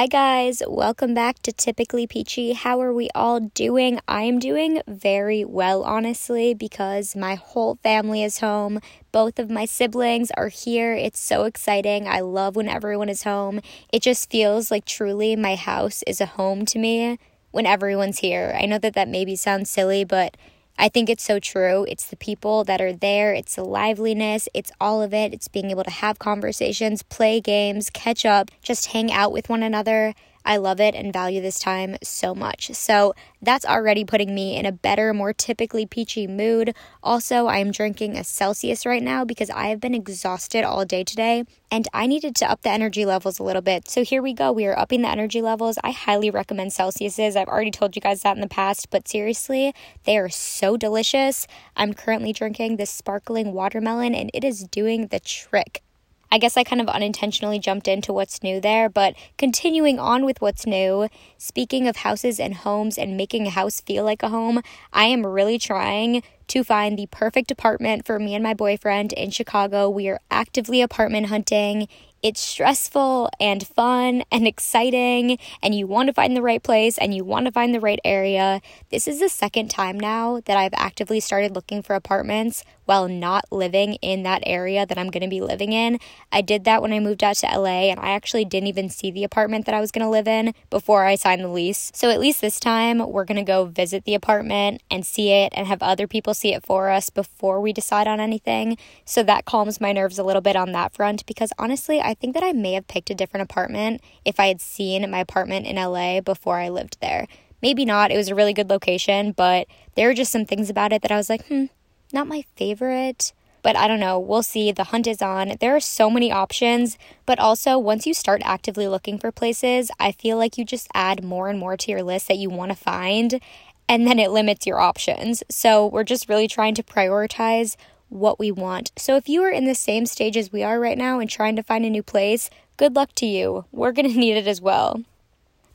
Hi, guys. Welcome back to Typically Peachy. How are we all doing? I am doing very well, honestly, because my whole family is home. Both of my siblings are here. It's so exciting. I love when everyone is home. It just feels like truly my house is a home to me when everyone's here. I know that that maybe sounds silly, but I think it's so true. It's the people that are there, it's the liveliness, it's all of it. It's being able to have conversations, play games, catch up, just hang out with one another. I love it and value this time so much. So that's already putting me in a better, more typically peachy mood. Also, I'm drinking a Celsius right now because I have been exhausted all day today and I needed to up the energy levels a little bit. So here we go. We are upping the energy levels. I highly recommend Celsius's. I've already told you guys that in the past, but seriously, they are so delicious. I'm currently drinking this sparkling watermelon and it is doing the trick. I guess I kind of unintentionally jumped into what's new there, but continuing on with what's new, speaking of houses and homes and making a house feel like a home, I am really trying to find the perfect apartment for me and my boyfriend in Chicago. We are actively apartment hunting it's stressful and fun and exciting, and you want to find the right place and you want to find the right area. This is the second time now that I've actively started looking for apartments while not living in that area that I'm going to be living in. I did that when I moved out to LA, and I actually didn't even see the apartment that I was going to live in before I signed the lease. So at least this time, we're going to go visit the apartment and see it and have other people see it for us before we decide on anything. So that calms my nerves a little bit on that front because honestly, I think that I may have picked a different apartment if I had seen my apartment in LA before I lived there. Maybe not. It was a really good location, but there were just some things about it that I was like, hmm, not my favorite. But I don't know. We'll see. The hunt is on. There are so many options, but also once you start actively looking for places, I feel like you just add more and more to your list that you want to find, and then it limits your options. So we're just really trying to prioritize what we want. So if you are in the same stage as we are right now and trying to find a new place, good luck to you. We're going to need it as well.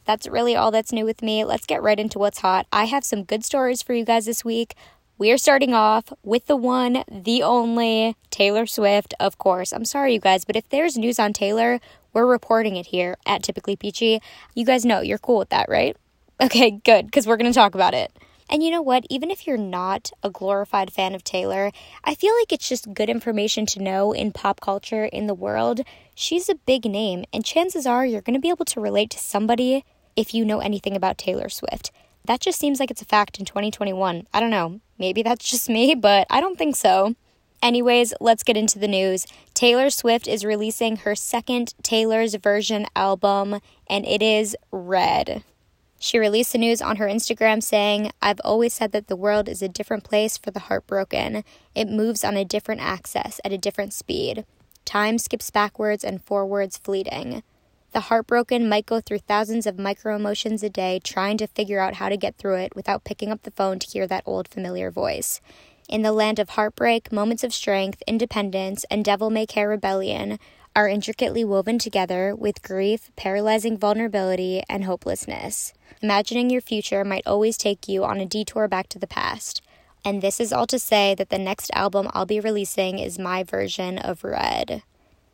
That's really all that's new with me. Let's get right into what's hot. I have some good stories for you guys this week. We are starting off with the one, the only Taylor Swift, of course. I'm sorry, you guys, but if there's news on Taylor, we're reporting it here at Typically Peachy. You guys know you're cool with that, right? Okay, good, because we're going to talk about it. And you know what? Even if you're not a glorified fan of Taylor, I feel like it's just good information to know in pop culture in the world. She's a big name, and chances are you're going to be able to relate to somebody if you know anything about Taylor Swift. That just seems like it's a fact in 2021. I don't know. Maybe that's just me, but I don't think so. Anyways, let's get into the news. Taylor Swift is releasing her second Taylor's version album, and it is Red. She released the news on her Instagram saying, I've always said that the world is a different place for the heartbroken. It moves on a different axis at a different speed. Time skips backwards and forwards fleeting. The heartbroken might go through thousands of micro emotions a day trying to figure out how to get through it without picking up the phone to hear that old familiar voice. In the land of heartbreak, moments of strength, independence, and devil may care rebellion, are intricately woven together with grief, paralyzing vulnerability, and hopelessness. Imagining your future might always take you on a detour back to the past. And this is all to say that the next album I'll be releasing is my version of Red.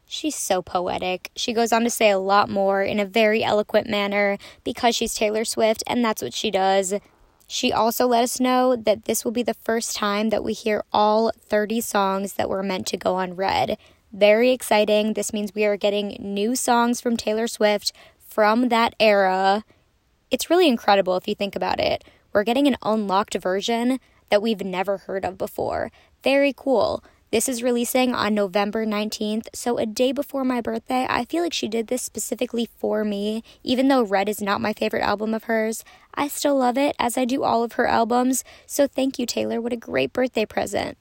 She's so poetic. She goes on to say a lot more in a very eloquent manner because she's Taylor Swift, and that's what she does. She also let us know that this will be the first time that we hear all 30 songs that were meant to go on Red. Very exciting. This means we are getting new songs from Taylor Swift from that era. It's really incredible if you think about it. We're getting an unlocked version that we've never heard of before. Very cool. This is releasing on November 19th, so a day before my birthday. I feel like she did this specifically for me. Even though Red is not my favorite album of hers, I still love it as I do all of her albums. So thank you, Taylor. What a great birthday present.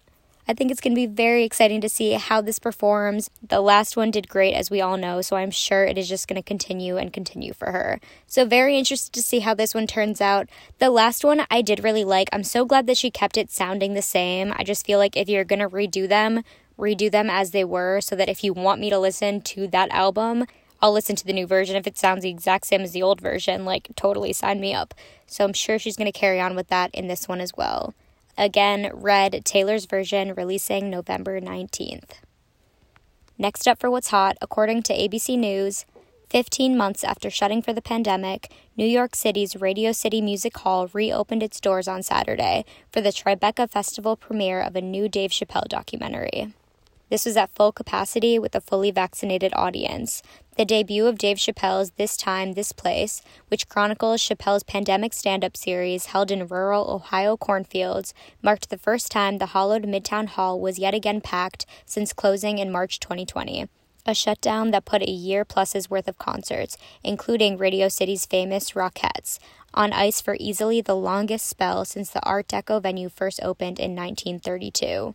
I think it's going to be very exciting to see how this performs. The last one did great, as we all know, so I'm sure it is just going to continue and continue for her. So, very interested to see how this one turns out. The last one I did really like. I'm so glad that she kept it sounding the same. I just feel like if you're going to redo them, redo them as they were, so that if you want me to listen to that album, I'll listen to the new version. If it sounds the exact same as the old version, like totally sign me up. So I'm sure she's going to carry on with that in this one as well. Again, Red, Taylor's version, releasing November 19th. Next up for What's Hot, according to ABC News, 15 months after shutting for the pandemic, New York City's Radio City Music Hall reopened its doors on Saturday for the Tribeca Festival premiere of a new Dave Chappelle documentary. This was at full capacity with a fully vaccinated audience. The debut of Dave Chappelle's This Time, This Place, which chronicles Chappelle's pandemic stand up series held in rural Ohio cornfields, marked the first time the hollowed Midtown Hall was yet again packed since closing in March 2020 a shutdown that put a year plus's worth of concerts, including Radio City's famous Rockettes, on ice for easily the longest spell since the Art Deco venue first opened in 1932.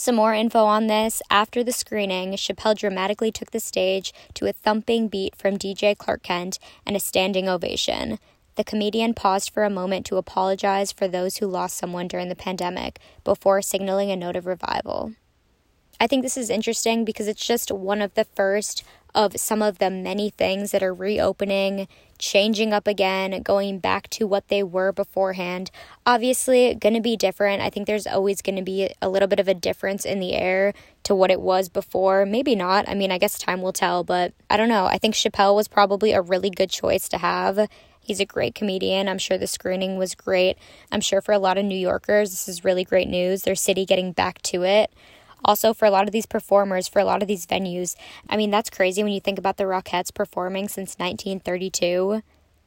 Some more info on this. After the screening, Chappelle dramatically took the stage to a thumping beat from DJ Clark Kent and a standing ovation. The comedian paused for a moment to apologize for those who lost someone during the pandemic before signaling a note of revival. I think this is interesting because it's just one of the first of some of the many things that are reopening, changing up again, going back to what they were beforehand. Obviously, going to be different. I think there's always going to be a little bit of a difference in the air to what it was before. Maybe not. I mean, I guess time will tell, but I don't know. I think Chappelle was probably a really good choice to have. He's a great comedian. I'm sure the screening was great. I'm sure for a lot of New Yorkers, this is really great news. Their city getting back to it. Also, for a lot of these performers, for a lot of these venues, I mean, that's crazy when you think about the Rockettes performing since 1932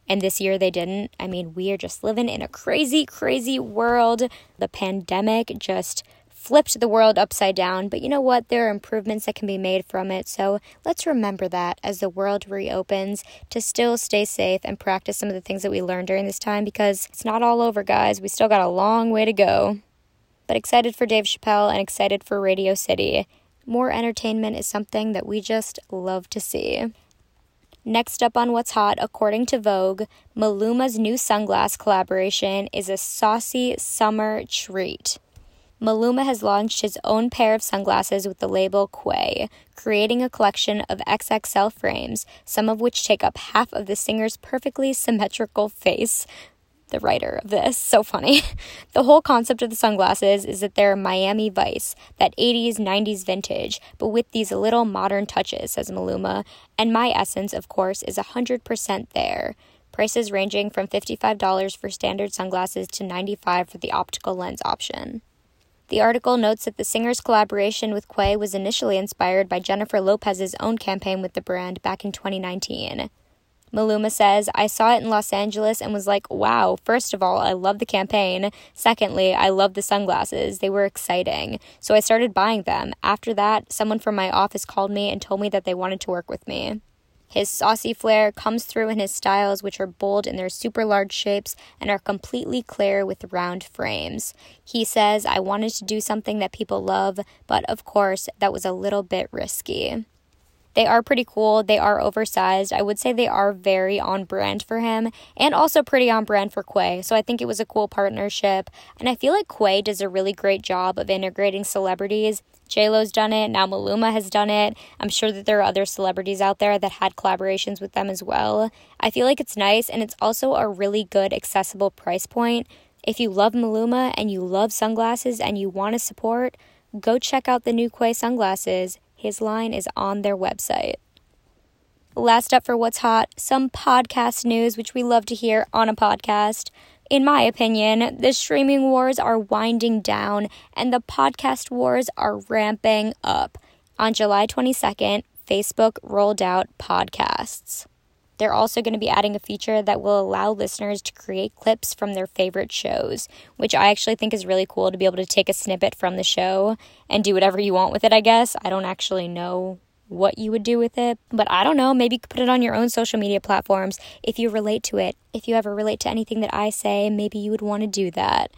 and this year they didn't. I mean, we are just living in a crazy, crazy world. The pandemic just flipped the world upside down, but you know what? There are improvements that can be made from it. So let's remember that as the world reopens to still stay safe and practice some of the things that we learned during this time because it's not all over, guys. We still got a long way to go but excited for Dave Chappelle and excited for Radio City. More entertainment is something that we just love to see. Next up on What's Hot, according to Vogue, Maluma's new sunglass collaboration is a saucy summer treat. Maluma has launched his own pair of sunglasses with the label Quay, creating a collection of XXL frames, some of which take up half of the singer's perfectly symmetrical face, the writer of this. So funny. The whole concept of the sunglasses is that they're Miami Vice, that 80s, 90s vintage, but with these little modern touches, says Maluma. And my essence, of course, is 100% there. Prices ranging from $55 for standard sunglasses to 95 for the optical lens option. The article notes that the singer's collaboration with Quay was initially inspired by Jennifer Lopez's own campaign with the brand back in 2019. Maluma says, I saw it in Los Angeles and was like, wow, first of all, I love the campaign. Secondly, I love the sunglasses. They were exciting. So I started buying them. After that, someone from my office called me and told me that they wanted to work with me. His saucy flair comes through in his styles, which are bold in their super large shapes and are completely clear with round frames. He says, I wanted to do something that people love, but of course, that was a little bit risky. They are pretty cool. They are oversized. I would say they are very on brand for him and also pretty on brand for Quay. So I think it was a cool partnership. And I feel like Quay does a really great job of integrating celebrities. JLo's done it. Now Maluma has done it. I'm sure that there are other celebrities out there that had collaborations with them as well. I feel like it's nice and it's also a really good accessible price point. If you love Maluma and you love sunglasses and you want to support, go check out the new Quay sunglasses. His line is on their website. Last up for What's Hot, some podcast news, which we love to hear on a podcast. In my opinion, the streaming wars are winding down and the podcast wars are ramping up. On July 22nd, Facebook rolled out podcasts. They're also going to be adding a feature that will allow listeners to create clips from their favorite shows, which I actually think is really cool to be able to take a snippet from the show and do whatever you want with it, I guess. I don't actually know what you would do with it. But I don't know, maybe you could put it on your own social media platforms if you relate to it. If you ever relate to anything that I say, maybe you would want to do that.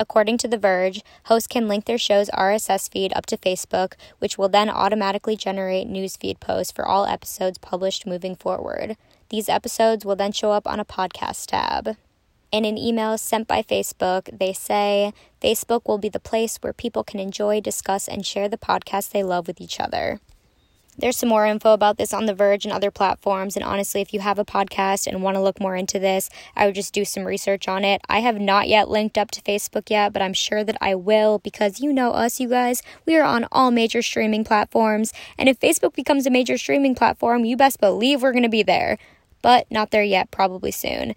According to The Verge, hosts can link their show's RSS feed up to Facebook, which will then automatically generate newsfeed posts for all episodes published moving forward. These episodes will then show up on a podcast tab. In an email sent by Facebook, they say Facebook will be the place where people can enjoy, discuss, and share the podcast they love with each other. There's some more info about this on The Verge and other platforms. And honestly, if you have a podcast and want to look more into this, I would just do some research on it. I have not yet linked up to Facebook yet, but I'm sure that I will because you know us, you guys. We are on all major streaming platforms. And if Facebook becomes a major streaming platform, you best believe we're going to be there. But not there yet, probably soon.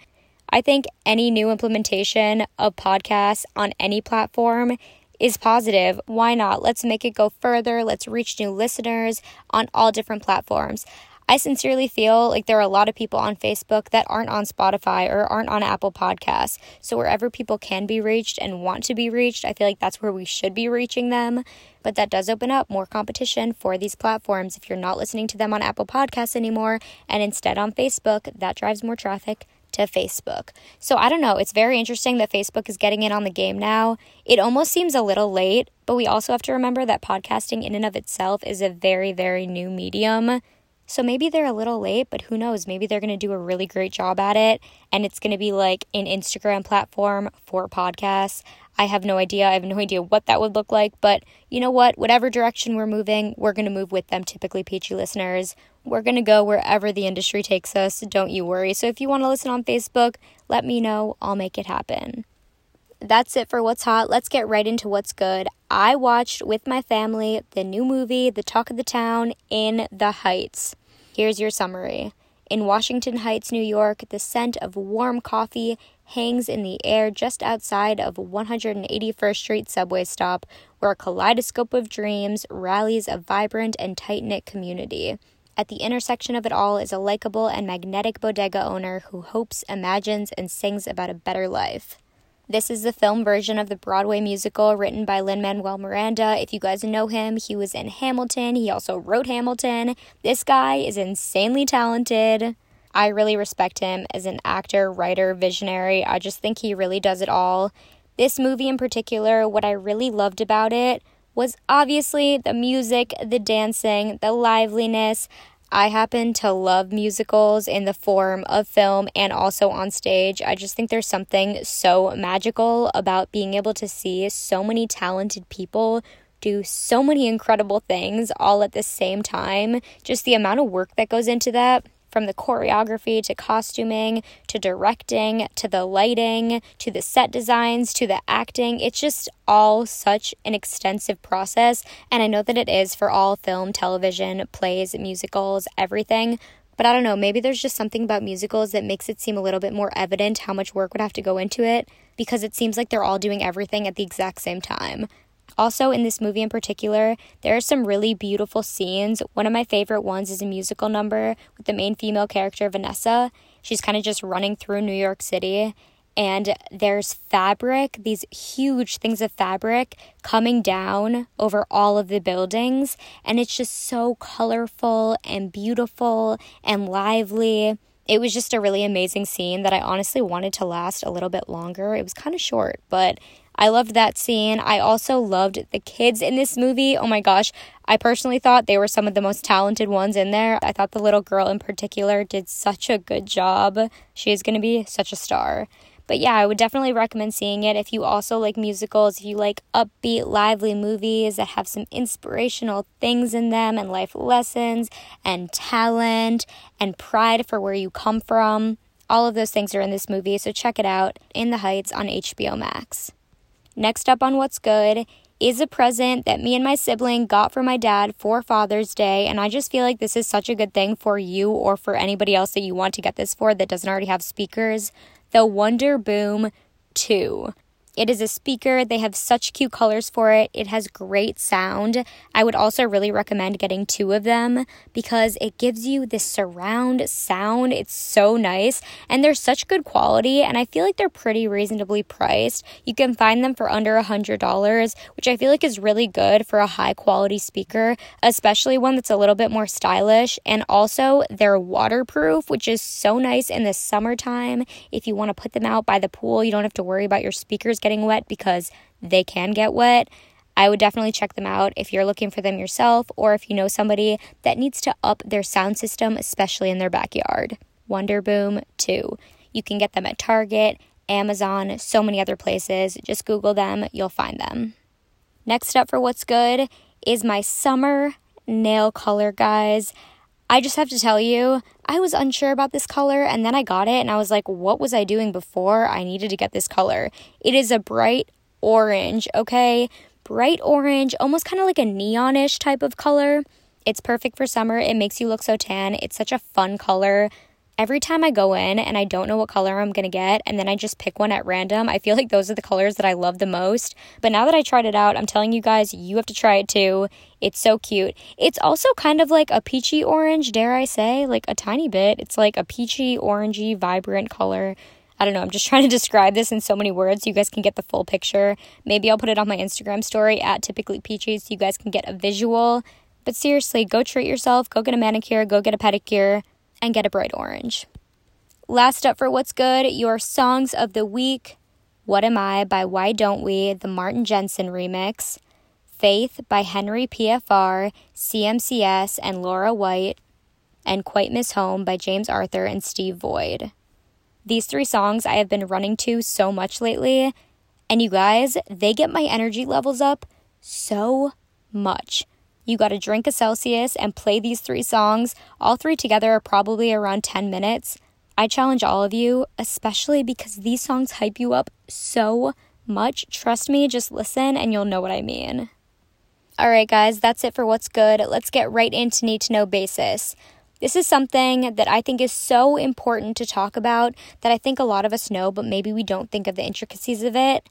I think any new implementation of podcasts on any platform is positive. Why not? Let's make it go further. Let's reach new listeners on all different platforms. I sincerely feel like there are a lot of people on Facebook that aren't on Spotify or aren't on Apple Podcasts. So, wherever people can be reached and want to be reached, I feel like that's where we should be reaching them. But that does open up more competition for these platforms. If you're not listening to them on Apple Podcasts anymore and instead on Facebook, that drives more traffic to Facebook. So I don't know. It's very interesting that Facebook is getting in on the game now. It almost seems a little late, but we also have to remember that podcasting in and of itself is a very, very new medium. So maybe they're a little late, but who knows? Maybe they're going to do a really great job at it and it's going to be like an Instagram platform for podcasts. I have no idea. I have no idea what that would look like, but you know what? Whatever direction we're moving, we're going to move with them, typically peachy listeners. We're going to go wherever the industry takes us. Don't you worry. So if you want to listen on Facebook, let me know. I'll make it happen. That's it for what's hot. Let's get right into what's good. I watched with my family the new movie, The Talk of the Town, in the Heights. Here's your summary. In Washington Heights, New York, the scent of warm coffee hangs in the air just outside of 181st Street subway stop, where a kaleidoscope of dreams rallies a vibrant and tight knit community. At the intersection of it all is a likable and magnetic bodega owner who hopes, imagines, and sings about a better life. This is the film version of the Broadway musical written by Lin Manuel Miranda. If you guys know him, he was in Hamilton. He also wrote Hamilton. This guy is insanely talented. I really respect him as an actor, writer, visionary. I just think he really does it all. This movie in particular, what I really loved about it was obviously the music, the dancing, the liveliness. I happen to love musicals in the form of film and also on stage. I just think there's something so magical about being able to see so many talented people do so many incredible things all at the same time. Just the amount of work that goes into that from the choreography to costuming to directing to the lighting to the set designs to the acting. It's just all such an extensive process. And I know that it is for all film, television, plays, musicals, everything. But I don't know, maybe there's just something about musicals that makes it seem a little bit more evident how much work would have to go into it because it seems like they're all doing everything at the exact same time. Also, in this movie in particular, there are some really beautiful scenes. One of my favorite ones is a musical number with the main female character, Vanessa. She's kind of just running through New York City, and there's fabric, these huge things of fabric coming down over all of the buildings, and it's just so colorful and beautiful and lively. It was just a really amazing scene that I honestly wanted to last a little bit longer. It was kind of short, but I loved that scene. I also loved the kids in this movie. Oh my gosh. I personally thought they were some of the most talented ones in there. I thought the little girl in particular did such a good job. She is going to be such a star. But yeah, I would definitely recommend seeing it if you also like musicals, if you like upbeat, lively movies that have some inspirational things in them and life lessons and talent and pride for where you come from. All of those things are in this movie, so check it out In the Heights on HBO Max. Next up on What's Good is a present that me and my sibling got for my dad for Father's Day. And I just feel like this is such a good thing for you or for anybody else that you want to get this for that doesn't already have speakers. The Wonderboom 2. It is a speaker. They have such cute colors for it. It has great sound. I would also really recommend getting two of them because it gives you this surround sound. It's so nice and they're such good quality and I feel like they're pretty reasonably priced. You can find them for under a $100, which I feel like is really good for a high quality speaker, especially one that's a little bit more stylish. And also, they're waterproof, which is so nice in the summertime. If you want to put them out by the pool, you don't have to worry about your speakers getting getting wet because they can get wet. I would definitely check them out if you're looking for them yourself or if you know somebody that needs to up their sound system, especially in their backyard. Wonderboom 2. You can get them at Target, Amazon, so many other places. Just Google them, you'll find them. Next up for what's good is my summer nail color, guys. I just have to tell you, I was unsure about this color and then I got it and I was like, what was I doing before I needed to get this color? It is a bright orange, okay? Bright orange, almost kind of like a neonish type of color. It's perfect for summer. It makes you look so tan. It's such a fun color every time I go in and I don't know what color I'm gonna get, and then I just pick one at random, I feel like those are the colors that I love the most. But now that I tried it out, I'm telling you guys, you have to try it too. It's so cute. It's also kind of like a peachy orange, dare I say, like a tiny bit. It's like a peachy, orangey, vibrant color. I don't know, I'm just trying to describe this in so many words so you guys can get the full picture. Maybe I'll put it on my Instagram story at typically peachy so you guys can get a visual. But seriously, go treat yourself, go get a manicure, go get a pedicure and get a bright orange. Last up for What's Good, your songs of the week What Am I by Why Don't We, the Martin Jensen remix, Faith by Henri PFR, CMCS, and Laura White, and Quite Miss Home by James Arthur and Steve Void. These three songs I have been running to so much lately, and you guys, they get my energy levels up so much. You got to drink a Celsius and play these three songs. All three together are probably around 10 minutes. I challenge all of you, especially because these songs hype you up so much. Trust me, just listen and you'll know what I mean. All right, guys, that's it for what's good. Let's get right into need to know basis. This is something that I think is so important to talk about that I think a lot of us know, but maybe we don't think of the intricacies of it.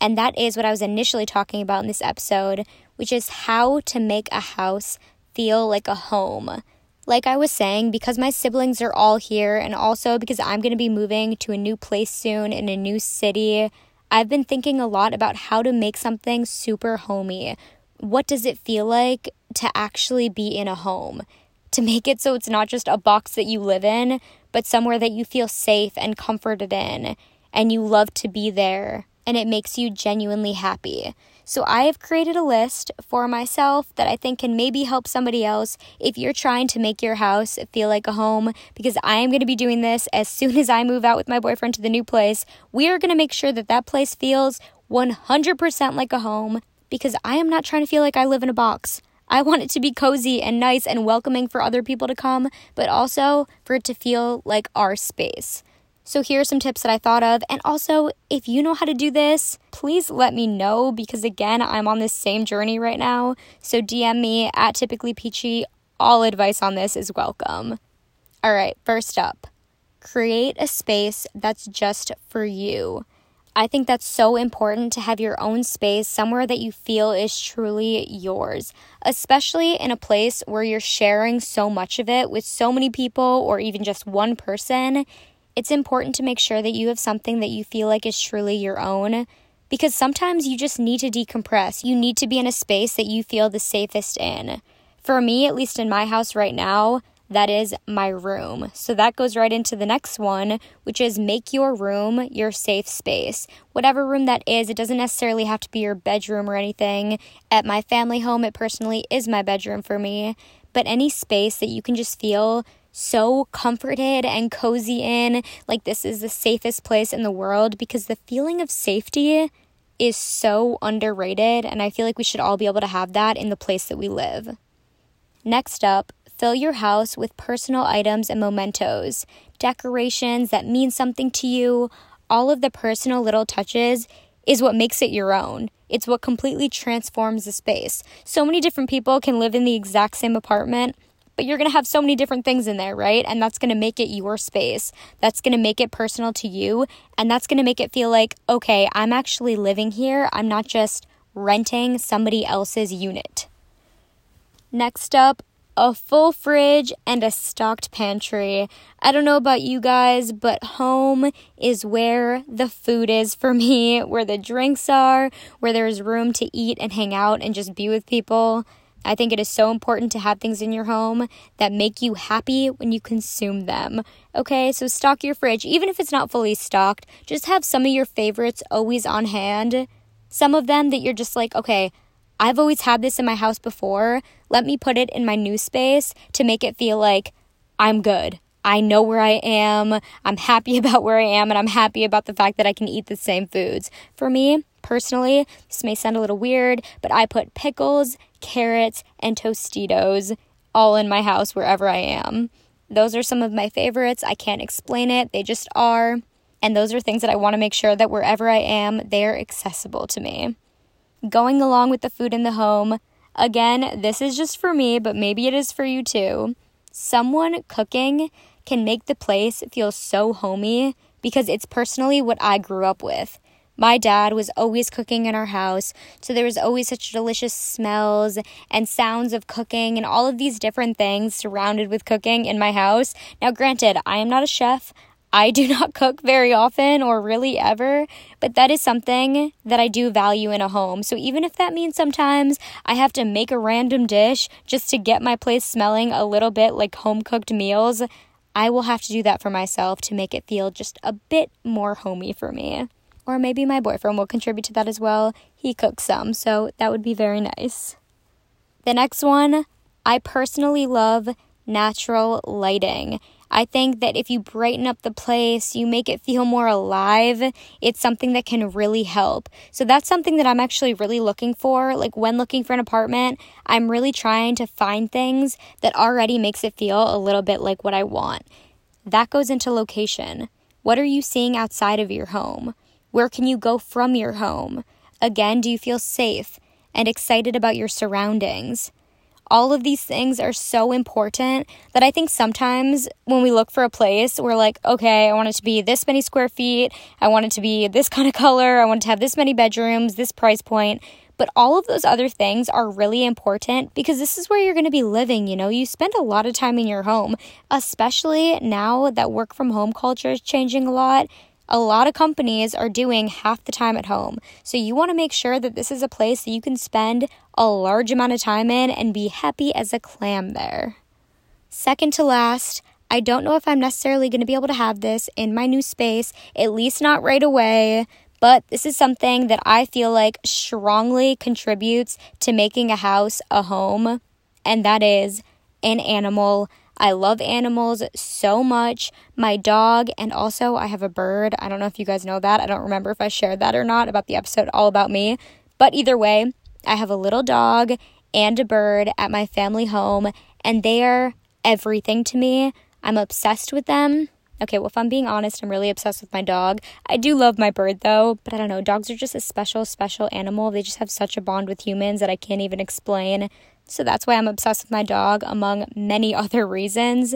And that is what I was initially talking about in this episode, which is how to make a house feel like a home. Like I was saying, because my siblings are all here, and also because I'm going to be moving to a new place soon in a new city, I've been thinking a lot about how to make something super homey. What does it feel like to actually be in a home? To make it so it's not just a box that you live in, but somewhere that you feel safe and comforted in, and you love to be there and it makes you genuinely happy. So, I have created a list for myself that I think can maybe help somebody else if you're trying to make your house feel like a home. Because I am going to be doing this as soon as I move out with my boyfriend to the new place. We are going to make sure that that place feels 100% like a home because I am not trying to feel like I live in a box. I want it to be cozy and nice and welcoming for other people to come, but also for it to feel like our space. So, here are some tips that I thought of. And also, if you know how to do this, please let me know because, again, I'm on this same journey right now. So, DM me at typically peachy. All advice on this is welcome. All right, first up, create a space that's just for you. I think that's so important to have your own space somewhere that you feel is truly yours, especially in a place where you're sharing so much of it with so many people or even just one person it's important to make sure that you have something that you feel like is truly your own because sometimes you just need to decompress. You need to be in a space that you feel the safest in. For me, at least in my house right now, that is my room. So that goes right into the next one, which is make your room your safe space. Whatever room that is, it doesn't necessarily have to be your bedroom or anything. At my family home, it personally is my bedroom for me. But any space that you can just feel so comforted and cozy in, like this is the safest place in the world because the feeling of safety is so underrated, and I feel like we should all be able to have that in the place that we live. Next up, fill your house with personal items and mementos, decorations that mean something to you. All of the personal little touches is what makes it your own. It's what completely transforms the space. So many different people can live in the exact same apartment, but you're going to have so many different things in there, right? And that's going to make it your space. That's going to make it personal to you. And that's going to make it feel like, okay, I'm actually living here. I'm not just renting somebody else's unit. Next up, a full fridge and a stocked pantry. I don't know about you guys, but home is where the food is for me, where the drinks are, where there's room to eat and hang out and just be with people. I think it is so important to have things in your home that make you happy when you consume them. Okay, so stock your fridge, even if it's not fully stocked, just have some of your favorites always on hand. Some of them that you're just like, okay, I've always had this in my house before. Let me put it in my new space to make it feel like I'm good. I know where I am. I'm happy about where I am, and I'm happy about the fact that I can eat the same foods. For me, Personally, this may sound a little weird, but I put pickles, carrots, and Tostitos all in my house wherever I am. Those are some of my favorites. I can't explain it, they just are. And those are things that I want to make sure that wherever I am, they're accessible to me. Going along with the food in the home, again, this is just for me, but maybe it is for you too. Someone cooking can make the place feel so homey because it's personally what I grew up with. My dad was always cooking in our house, so there was always such delicious smells and sounds of cooking and all of these different things surrounded with cooking in my house. Now, granted, I am not a chef. I do not cook very often or really ever, but that is something that I do value in a home. So even if that means sometimes I have to make a random dish just to get my place smelling a little bit like home cooked meals, I will have to do that for myself to make it feel just a bit more homey for me or maybe my boyfriend will contribute to that as well. He cooks some, so that would be very nice. The next one, I personally love natural lighting. I think that if you brighten up the place, you make it feel more alive, it's something that can really help. So that's something that I'm actually really looking for. Like when looking for an apartment, I'm really trying to find things that already makes it feel a little bit like what I want. That goes into location. What are you seeing outside of your home? Where can you go from your home? Again, do you feel safe and excited about your surroundings? All of these things are so important that I think sometimes when we look for a place, we're like, okay, I want it to be this many square feet. I want it to be this kind of color. I want to have this many bedrooms, this price point. But all of those other things are really important because this is where you're going to be living. You know, you spend a lot of time in your home, especially now that work from home culture is changing a lot a lot of companies are doing half the time at home. So you want to make sure that this is a place that you can spend a large amount of time in and be happy as a clam there. Second to last, I don't know if I'm necessarily going to be able to have this in my new space, at least not right away, but this is something that I feel like strongly contributes to making a house a home, and that is an animal I love animals so much. My dog, and also I have a bird. I don't know if you guys know that. I don't remember if I shared that or not about the episode All About Me. But either way, I have a little dog and a bird at my family home, and they are everything to me. I'm obsessed with them. Okay, well, if I'm being honest, I'm really obsessed with my dog. I do love my bird though, but I don't know. Dogs are just a special, special animal. They just have such a bond with humans that I can't even explain. So that's why I'm obsessed with my dog, among many other reasons.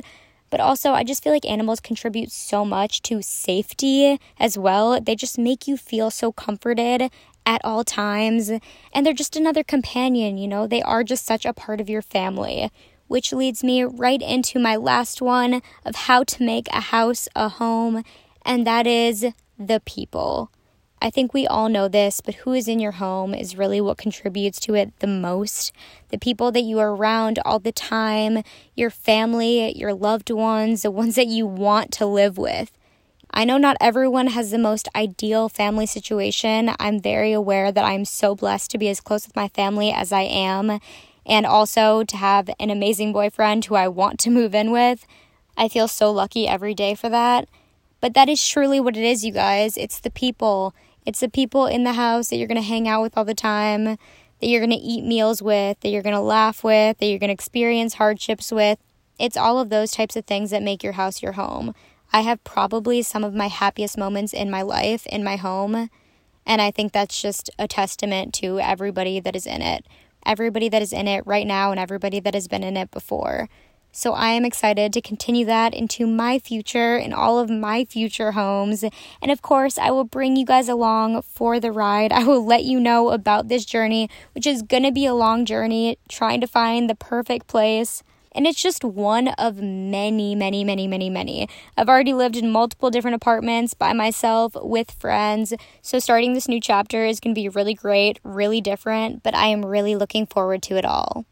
But also, I just feel like animals contribute so much to safety as well. They just make you feel so comforted at all times. And they're just another companion, you know? They are just such a part of your family. Which leads me right into my last one of how to make a house a home, and that is the people. I think we all know this, but who is in your home is really what contributes to it the most. The people that you are around all the time, your family, your loved ones, the ones that you want to live with. I know not everyone has the most ideal family situation. I'm very aware that I'm so blessed to be as close with my family as I am, and also to have an amazing boyfriend who I want to move in with. I feel so lucky every day for that. But that is truly what it is, you guys. It's the people. It's the people in the house that you're going to hang out with all the time, that you're going to eat meals with, that you're going to laugh with, that you're going to experience hardships with. It's all of those types of things that make your house your home. I have probably some of my happiest moments in my life in my home, and I think that's just a testament to everybody that is in it. Everybody that is in it right now and everybody that has been in it before. So I am excited to continue that into my future and all of my future homes. And of course, I will bring you guys along for the ride. I will let you know about this journey, which is going to be a long journey trying to find the perfect place. And it's just one of many, many, many, many, many. I've already lived in multiple different apartments by myself with friends. So starting this new chapter is going to be really great, really different, but I am really looking forward to it all.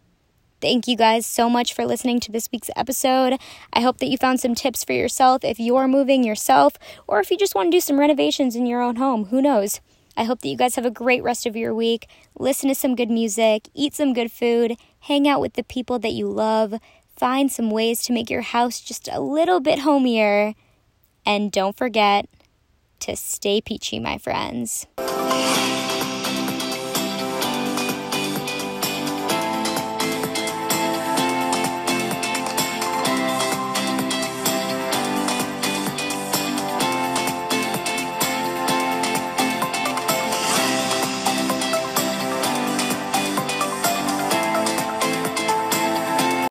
Thank you guys so much for listening to this week's episode. I hope that you found some tips for yourself if you're moving yourself or if you just want to do some renovations in your own home. Who knows? I hope that you guys have a great rest of your week. Listen to some good music, eat some good food, hang out with the people that you love, find some ways to make your house just a little bit homier. And don't forget to stay peachy, my friends.